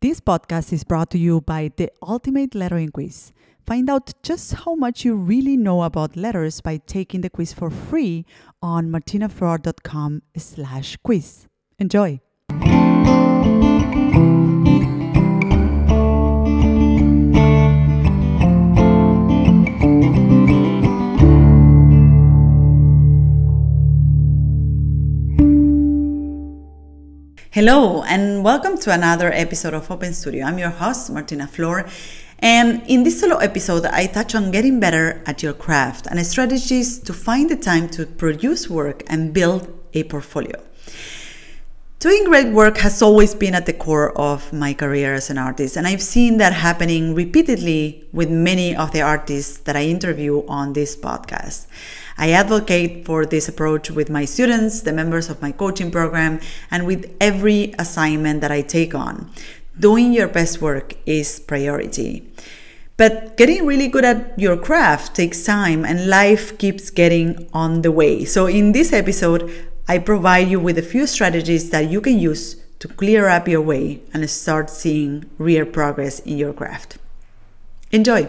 This podcast is brought to you by the Ultimate Lettering Quiz. Find out just how much you really know about letters by taking the quiz for free on martinaflor.com slash quiz. Enjoy! Hello, and welcome to another episode of Open Studio. I'm your host, Martina Flor. And in this solo episode, I touch on getting better at your craft and strategies to find the time to produce work and build a portfolio. Doing great work has always been at the core of my career as an artist, and I've seen that happening repeatedly with many of the artists that I interview on this podcast. I advocate for this approach with my students, the members of my coaching program, and with every assignment that I take on. Doing your best work is priority. But getting really good at your craft takes time and life keeps getting on the way. So, in this episode, I provide you with a few strategies that you can use to clear up your way and start seeing real progress in your craft. Enjoy!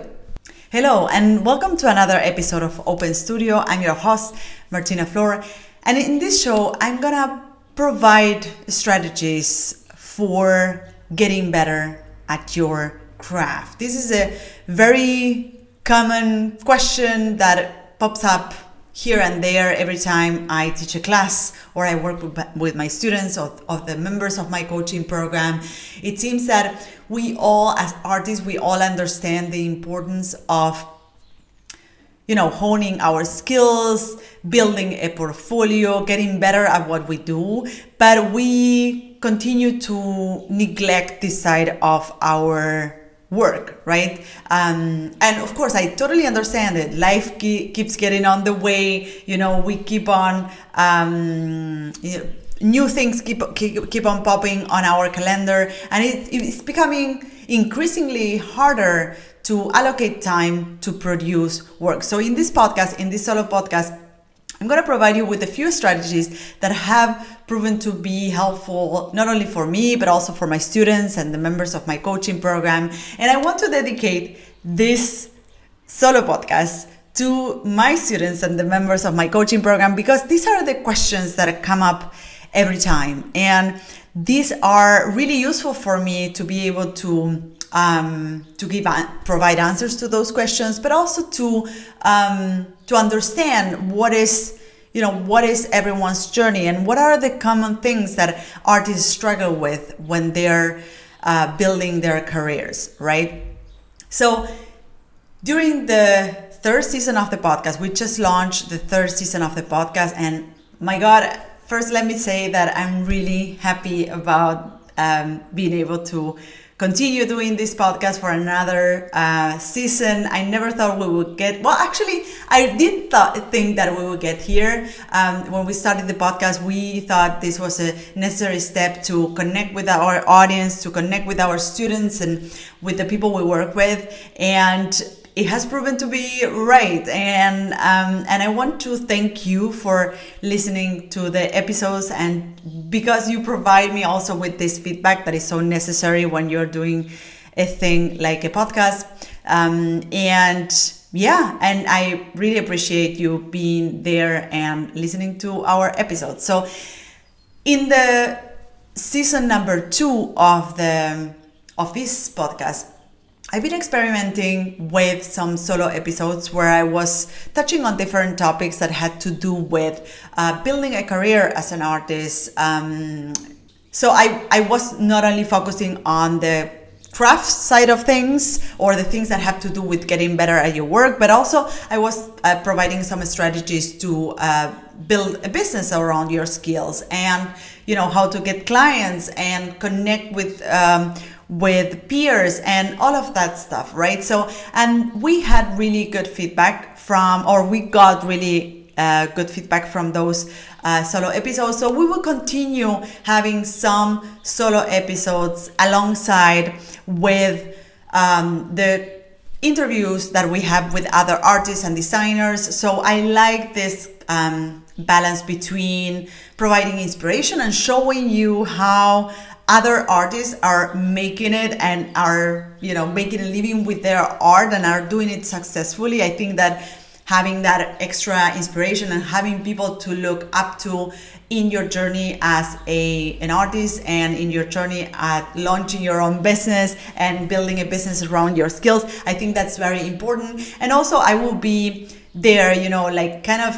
Hello, and welcome to another episode of Open Studio. I'm your host, Martina Flor, and in this show, I'm gonna provide strategies for getting better at your craft. This is a very common question that pops up here and there every time I teach a class or I work with my students or, or the members of my coaching program. It seems that we all, as artists, we all understand the importance of you know honing our skills building a portfolio getting better at what we do but we continue to neglect this side of our work, right? Um, and of course, I totally understand it. Life ke- keeps getting on the way. You know, we keep on. Um, you know, new things keep, keep keep on popping on our calendar, and it, it's becoming increasingly harder to allocate time to produce work. So, in this podcast, in this solo podcast, I'm going to provide you with a few strategies that have proven to be helpful not only for me, but also for my students and the members of my coaching program. And I want to dedicate this solo podcast to my students and the members of my coaching program because these are the questions that come up every time. And these are really useful for me to be able to um, to give provide answers to those questions, but also to um, to understand what is you know what is everyone's journey and what are the common things that artists struggle with when they're uh, building their careers, right? So during the third season of the podcast, we just launched the third season of the podcast, and my God, first let me say that I'm really happy about um, being able to continue doing this podcast for another uh, season. I never thought we would get, well, actually, I did th- think that we would get here. Um, when we started the podcast, we thought this was a necessary step to connect with our audience, to connect with our students and with the people we work with. And it has proven to be right and um, and I want to thank you for listening to the episodes and because you provide me also with this feedback that is so necessary when you're doing a thing like a podcast. Um, and yeah and I really appreciate you being there and listening to our episodes. So in the season number two of the of this podcast I've been experimenting with some solo episodes where I was touching on different topics that had to do with uh, building a career as an artist. Um, so I, I was not only focusing on the craft side of things or the things that have to do with getting better at your work, but also I was uh, providing some strategies to uh, build a business around your skills and you know how to get clients and connect with um, with peers and all of that stuff, right? So, and we had really good feedback from, or we got really uh, good feedback from those uh, solo episodes. So we will continue having some solo episodes alongside with um, the interviews that we have with other artists and designers. So I like this um, balance between providing inspiration and showing you how other artists are making it and are you know making a living with their art and are doing it successfully. I think that having that extra inspiration and having people to look up to in your journey as a an artist and in your journey at launching your own business and building a business around your skills i think that's very important. And also i will be there you know like kind of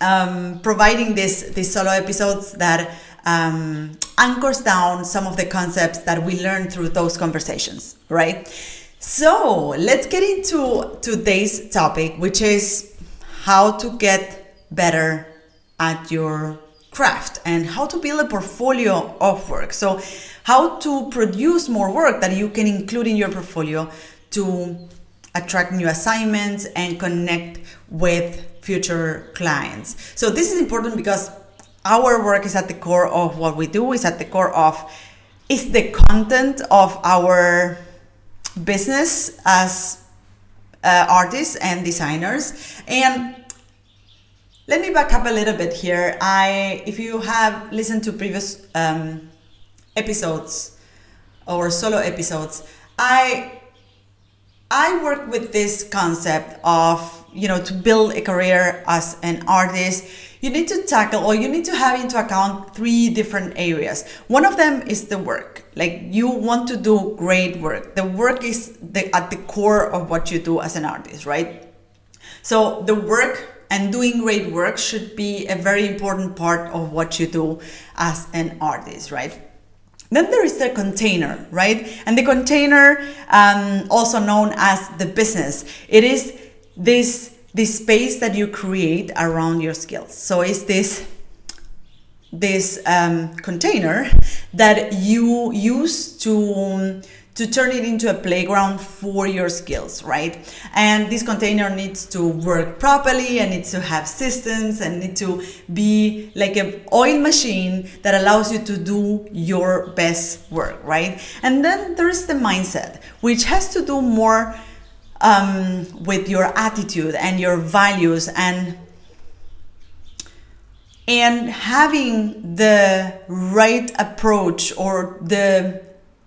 um, providing this these solo episodes that um, anchors down some of the concepts that we learned through those conversations, right? So let's get into today's topic, which is how to get better at your craft and how to build a portfolio of work. So, how to produce more work that you can include in your portfolio to attract new assignments and connect with future clients. So, this is important because our work is at the core of what we do is at the core of is the content of our business as uh, artists and designers and let me back up a little bit here i if you have listened to previous um, episodes or solo episodes i i work with this concept of you know to build a career as an artist you need to tackle or you need to have into account three different areas. One of them is the work. Like you want to do great work. The work is the, at the core of what you do as an artist, right? So the work and doing great work should be a very important part of what you do as an artist, right? Then there is the container, right? And the container, um, also known as the business, it is this this space that you create around your skills. So it's this this um, container that you use to to turn it into a playground for your skills, right? And this container needs to work properly and needs to have systems and need to be like an oil machine that allows you to do your best work, right? And then there's the mindset, which has to do more um, with your attitude and your values and and having the right approach or the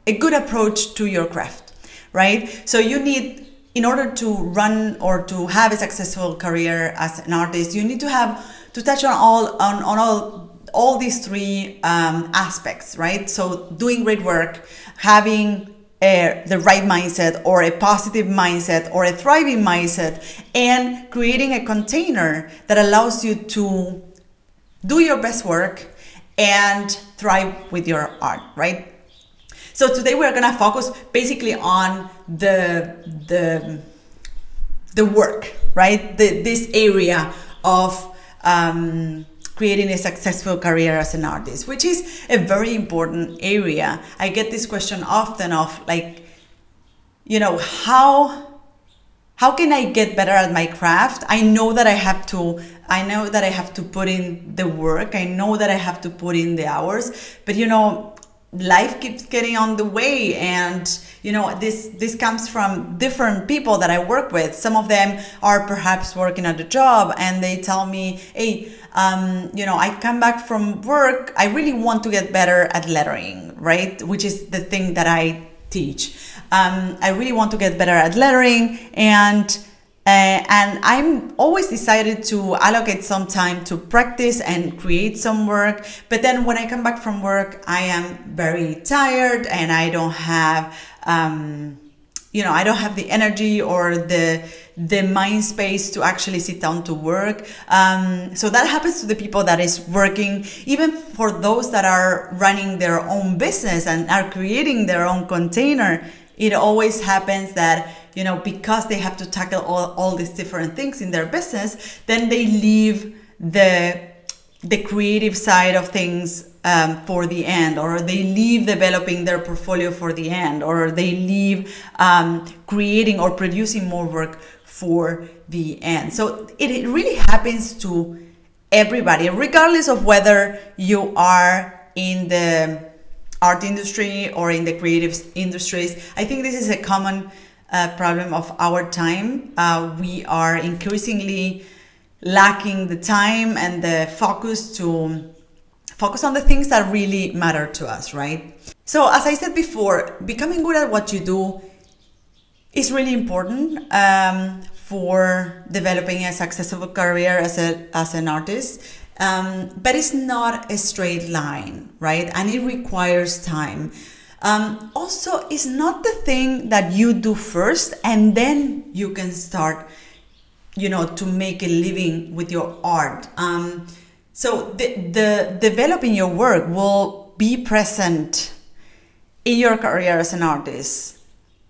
a good approach to your craft right? So you need in order to run or to have a successful career as an artist you need to have to touch on all on, on all all these three um, aspects right? So doing great work having the right mindset or a positive mindset or a thriving mindset and creating a container that allows you to do your best work and thrive with your art, right? So today we're gonna focus basically on the the the work, right? The, this area of um, creating a successful career as an artist, which is a very important area. I get this question often of like, you know, how how can I get better at my craft? I know that I have to I know that I have to put in the work. I know that I have to put in the hours, but you know, life keeps getting on the way and you know this this comes from different people that i work with. Some of them are perhaps working at a job and they tell me hey um, you know i come back from work i really want to get better at lettering right? Which is the thing that i teach. Um, i really want to get better at lettering and uh, and I'm always decided to allocate some time to practice and create some work. But then when I come back from work, I am very tired and I don't have, um, you know, I don't have the energy or the the mind space to actually sit down to work. Um, so that happens to the people that is working, even for those that are running their own business and are creating their own container. It always happens that you know, because they have to tackle all, all these different things in their business, then they leave the the creative side of things um, for the end, or they leave developing their portfolio for the end, or they leave um, creating or producing more work for the end. So it, it really happens to everybody, regardless of whether you are in the art industry or in the creative industries. I think this is a common uh, problem of our time. Uh, we are increasingly lacking the time and the focus to focus on the things that really matter to us, right? So, as I said before, becoming good at what you do is really important um, for developing a successful career as, a, as an artist. Um, but it's not a straight line, right? And it requires time. Um, also, it's not the thing that you do first and then you can start, you know, to make a living with your art. Um, so the, the developing your work will be present in your career as an artist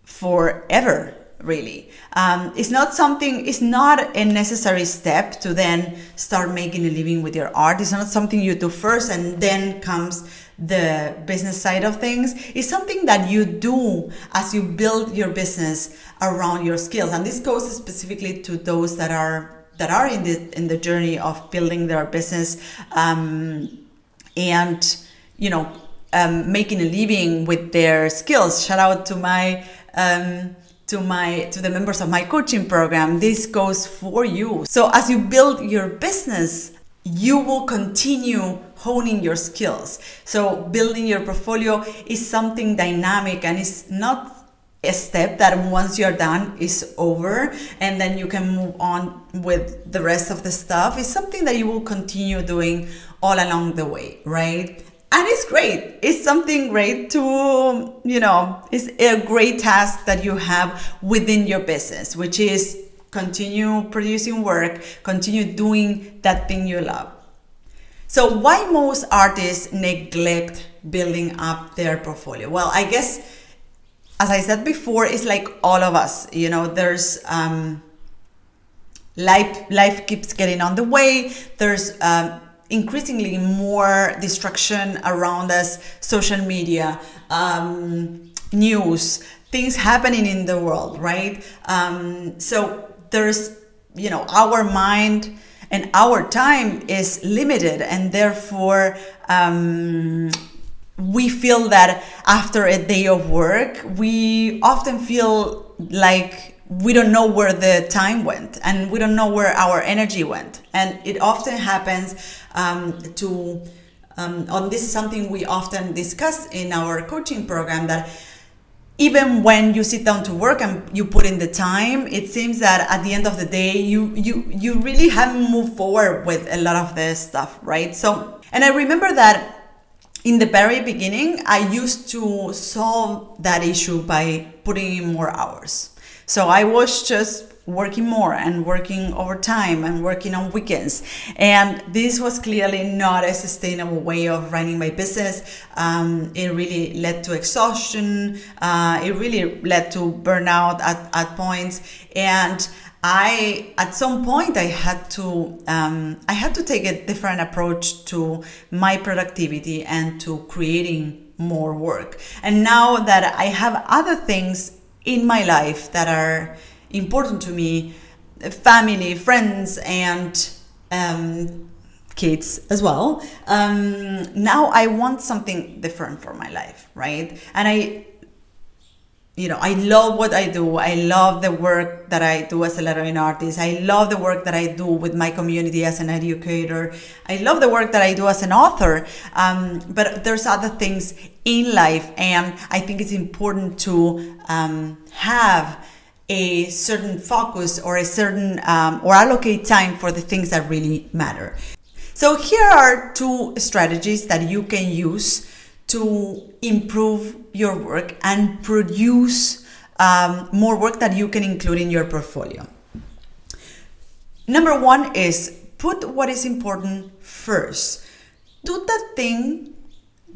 forever really um, it's not something it's not a necessary step to then start making a living with your art it's not something you do first and then comes the business side of things is something that you do as you build your business around your skills. And this goes specifically to those that are that are in the in the journey of building their business um, and you know um, making a living with their skills. Shout out to my um, to my to the members of my coaching program. This goes for you. So as you build your business you will continue honing your skills. So building your portfolio is something dynamic and it's not a step that once you're done is over and then you can move on with the rest of the stuff. It's something that you will continue doing all along the way right? And it's great. It's something great to you know it's a great task that you have within your business which is continue producing work continue doing that thing you love. So why most artists neglect building up their portfolio? Well i guess as i said before it's like all of us you know there's um life life keeps getting on the way. There's um increasingly more distraction around us social media um, news things happening in the world right? Um, so there's you know our mind and our time is limited and therefore um, we feel that after a day of work we often feel like we don't know where the time went and we don't know where our energy went. And it often happens um, to um, this is something we often discuss in our coaching program that even when you sit down to work and you put in the time it seems that at the end of the day you you you really haven't moved forward with a lot of this stuff right? So and i remember that in the very beginning i used to solve that issue by putting in more hours. So I was just working more and working overtime and working on weekends. And this was clearly not a sustainable way of running my business. Um, it really led to exhaustion. Uh, it really led to burnout at, at points. And I, at some point, I had to, um, I had to take a different approach to my productivity and to creating more work. And now that I have other things in my life that are important to me family friends and um, kids as well. Um, now i want something different for my life right? And i you know i love what i do. I love the work that i do as a lettering artist. I love the work that i do with my community as an educator. I love the work that i do as an author. Um, but there's other things in life and i think it's important to um, have a certain focus or a certain um, or allocate time for the things that really matter so here are two strategies that you can use to improve your work and produce um, more work that you can include in your portfolio. Number one is put what is important first. Do that thing,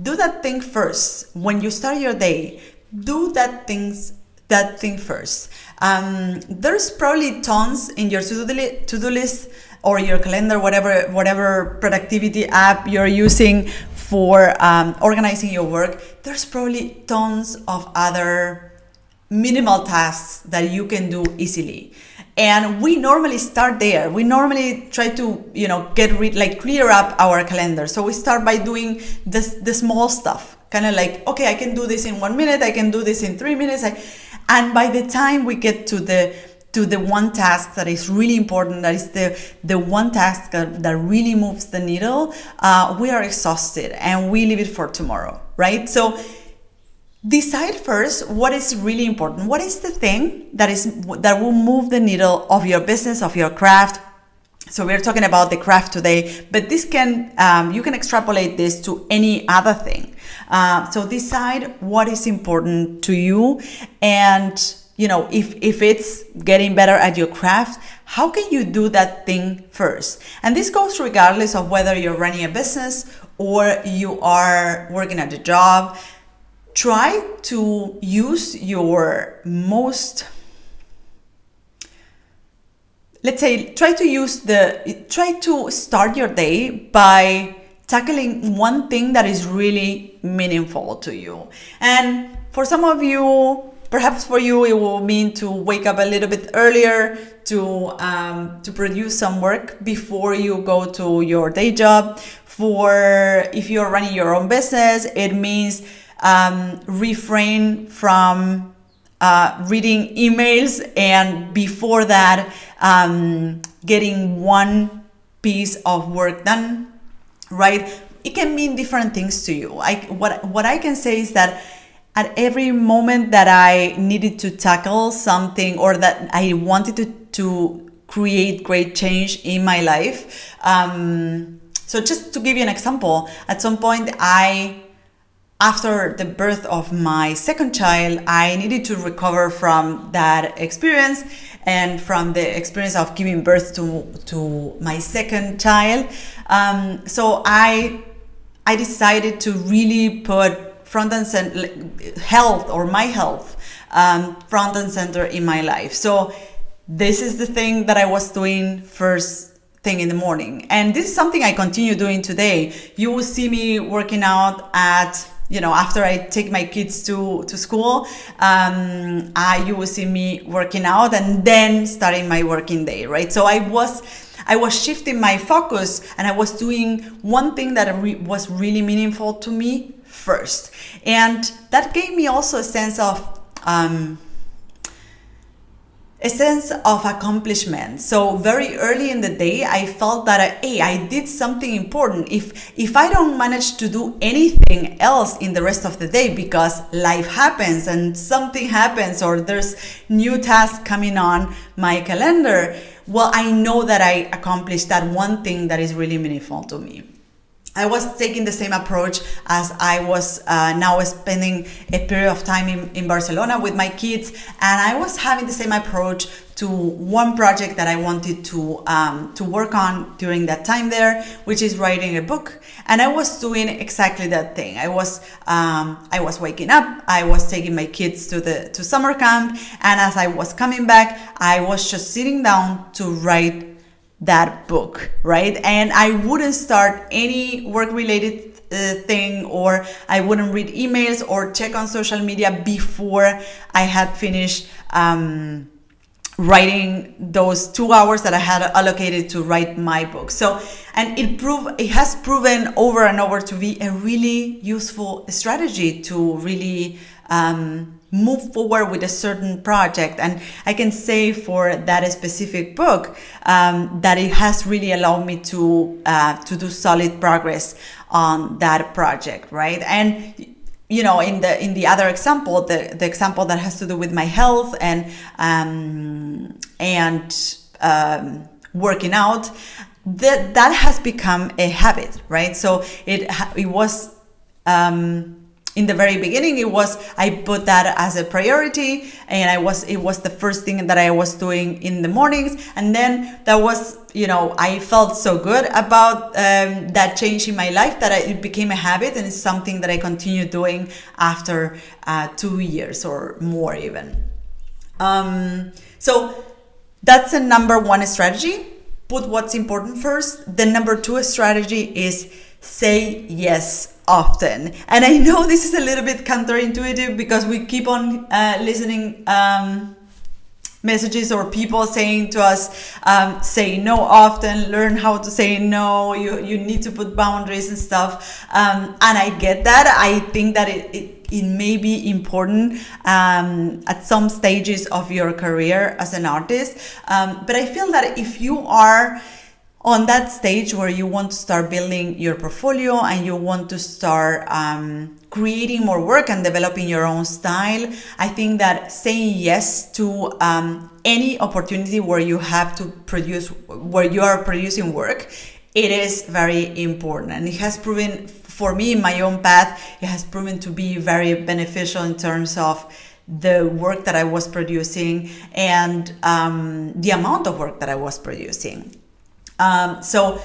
do that thing first. When you start your day, do that things that thing first. Um, there's probably tons in your to-do list or your calendar, whatever whatever productivity app you're using for um, organizing your work, there's probably tons of other minimal tasks that you can do easily. And we normally start there. We normally try to, you know, get rid, like clear up our calendar. So we start by doing this, the small stuff, kind of like, okay, I can do this in one minute. I can do this in three minutes. I, And by the time we get to the to the one task that is really important, that is the, the one task that, that really moves the needle, uh, we are exhausted and we leave it for tomorrow, right? So decide first what is really important. What is the thing that is that will move the needle of your business, of your craft, so we're talking about the craft today, but this can um, you can extrapolate this to any other thing. Uh, so decide what is important to you, and you know if if it's getting better at your craft, how can you do that thing first? And this goes regardless of whether you're running a business or you are working at a job. Try to use your most let's say try to use the try to start your day by tackling one thing that is really meaningful to you. And for some of you perhaps for you it will mean to wake up a little bit earlier to um, to produce some work before you go to your day job. For if you're running your own business it means um, refrain from uh, reading emails and before that um, getting one piece of work done right? It can mean different things to you. I, what, what i can say is that at every moment that i needed to tackle something or that i wanted to, to create great change in my life um, so just to give you an example at some point i after the birth of my second child, I needed to recover from that experience and from the experience of giving birth to, to my second child. Um, so I, I decided to really put front and center health or my health um, front and center in my life. So this is the thing that I was doing first thing in the morning. And this is something I continue doing today. You will see me working out at you know after i take my kids to to school um, I, you will see me working out and then starting my working day right? So i was i was shifting my focus and i was doing one thing that re- was really meaningful to me first. And that gave me also a sense of um, a sense of accomplishment. So very early in the day, I felt that uh, hey, I did something important. If if I don't manage to do anything else in the rest of the day because life happens and something happens or there's new tasks coming on my calendar, well, I know that I accomplished that one thing that is really meaningful to me. I was taking the same approach as I was uh, now spending a period of time in, in Barcelona with my kids, and I was having the same approach to one project that I wanted to um, to work on during that time there, which is writing a book. And I was doing exactly that thing. I was um, I was waking up, I was taking my kids to the to summer camp, and as I was coming back, I was just sitting down to write that book, right? And I wouldn't start any work related uh, thing or I wouldn't read emails or check on social media before I had finished um, writing those two hours that I had allocated to write my book. So, and it proved it has proven over and over to be a really useful strategy to really um, move forward with a certain project. And I can say for that specific book um, that it has really allowed me to uh, to do solid progress on that project, right? And you know, in the in the other example, the the example that has to do with my health and um, and um, working out, that that has become a habit, right? So it it was. Um, in the very beginning it was i put that as a priority and i was it was the first thing that i was doing in the mornings. And then that was you know i felt so good about um, that change in my life that I, it became a habit and it's something that i continue doing after uh, two years or more even. Um, so that's a number one strategy. Put what's important first. The number two strategy is say yes often. And I know this is a little bit counterintuitive because we keep on uh, listening um, messages or people saying to us um, say no often learn how to say no you you need to put boundaries and stuff. Um, and i get that. I think that it, it, it may be important um, at some stages of your career as an artist. Um, but i feel that if you are on that stage where you want to start building your portfolio and you want to start um, creating more work and developing your own style, I think that saying yes to um, any opportunity where you have to produce, where you are producing work, it is very important. And it has proven for me in my own path, it has proven to be very beneficial in terms of the work that I was producing and um, the amount of work that I was producing. Um, so,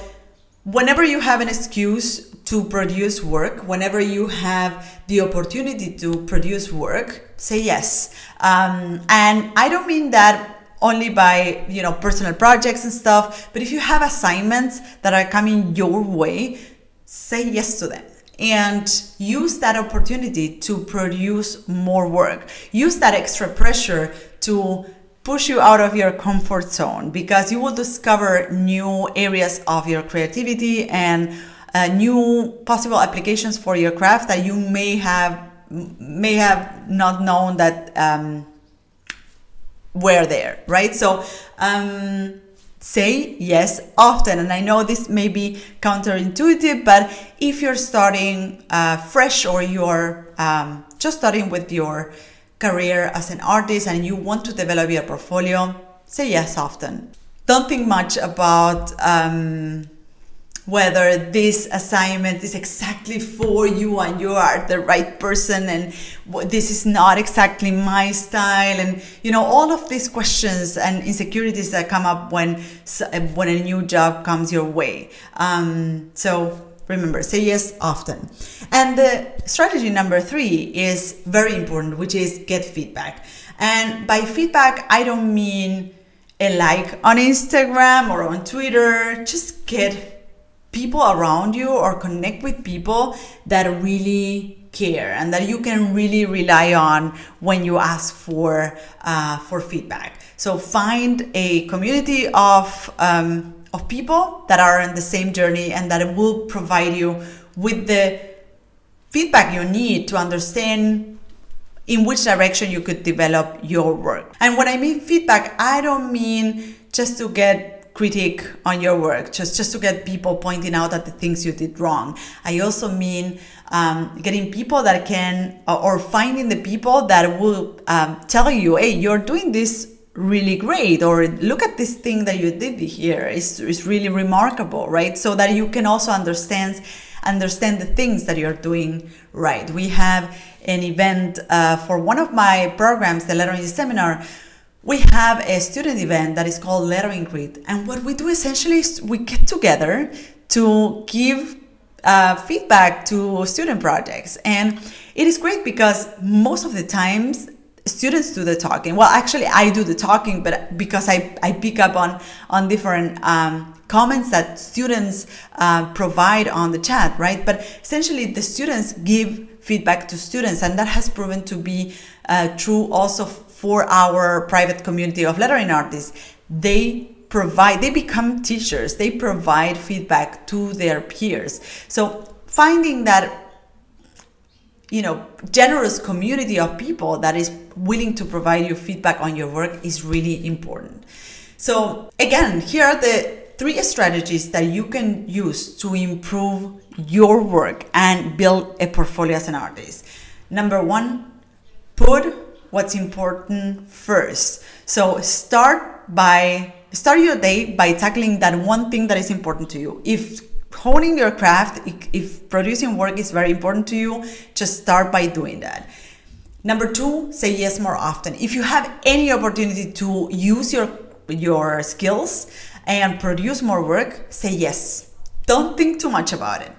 whenever you have an excuse to produce work, whenever you have the opportunity to produce work, say yes. Um, and I don't mean that only by you know personal projects and stuff, but if you have assignments that are coming your way, say yes to them and use that opportunity to produce more work. Use that extra pressure to push you out of your comfort zone because you will discover new areas of your creativity and uh, new possible applications for your craft that you may have may have not known that um, were there right? So um, say yes often and i know this may be counterintuitive but if you're starting uh, fresh or you're um, just starting with your career as an artist and you want to develop your portfolio, say yes often. Don't think much about um, whether this assignment is exactly for you and you are the right person and this is not exactly my style and you know all of these questions and insecurities that come up when when a new job comes your way um, so Remember, say yes often. And the strategy number three is very important, which is get feedback. And by feedback, I don't mean a like on Instagram or on Twitter. Just get people around you or connect with people that really care and that you can really rely on when you ask for uh, for feedback. So find a community of um, of people that are on the same journey and that will provide you with the feedback you need to understand in which direction you could develop your work. And when I mean feedback, I don't mean just to get critique on your work, just, just to get people pointing out at the things you did wrong. I also mean um, getting people that can, or finding the people that will um, tell you, hey, you're doing this really great or look at this thing that you did here. It's, it's really remarkable right? So that you can also understand understand the things that you're doing right. We have an event uh, for one of my programs the lettering seminar. We have a student event that is called lettering grid. And what we do essentially is we get together to give uh, feedback to student projects. And it is great because most of the times students do the talking. Well actually i do the talking but because i, I pick up on on different um, comments that students uh, provide on the chat right? But essentially the students give feedback to students and that has proven to be uh, true also for our private community of lettering artists. They provide they become teachers. They provide feedback to their peers. So finding that you know generous community of people that is willing to provide you feedback on your work is really important. So again here are the three strategies that you can use to improve your work and build a portfolio as an artist. Number one put what's important first. So start by start your day by tackling that one thing that is important to you. If honing your craft, if producing work is very important to you, just start by doing that. Number two, say yes more often. If you have any opportunity to use your your skills and produce more work, say yes. Don't think too much about it.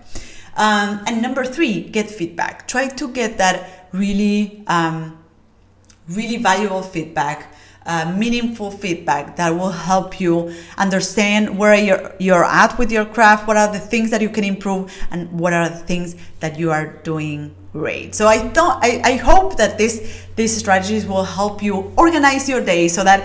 Um, and number three, get feedback. Try to get that really, um, really valuable feedback uh, meaningful feedback that will help you understand where you're, you're at with your craft, what are the things that you can improve, and what are the things that you are doing great. So I don't I, I hope that this these strategies will help you organize your day so that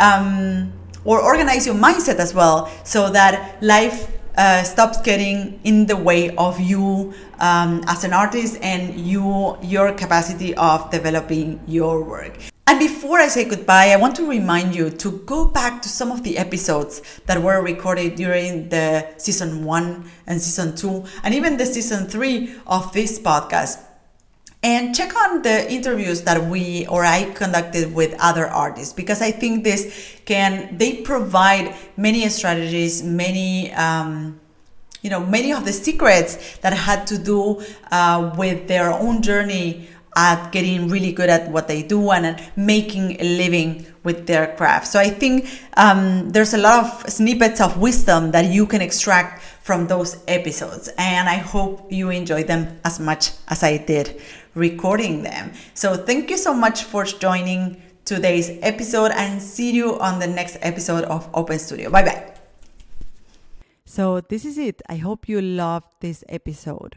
um, or organize your mindset as well so that life uh, stops getting in the way of you um, as an artist and you your capacity of developing your work. And before I say goodbye, I want to remind you to go back to some of the episodes that were recorded during the season one and season two, and even the season three of this podcast. And check on the interviews that we or I conducted with other artists because I think this can, they provide many strategies, many, um, you know, many of the secrets that had to do uh, with their own journey at getting really good at what they do and making a living with their craft. So I think um, there's a lot of snippets of wisdom that you can extract from those episodes. And I hope you enjoy them as much as I did recording them. So thank you so much for joining today's episode and see you on the next episode of Open Studio. Bye bye. So, this is it. I hope you loved this episode.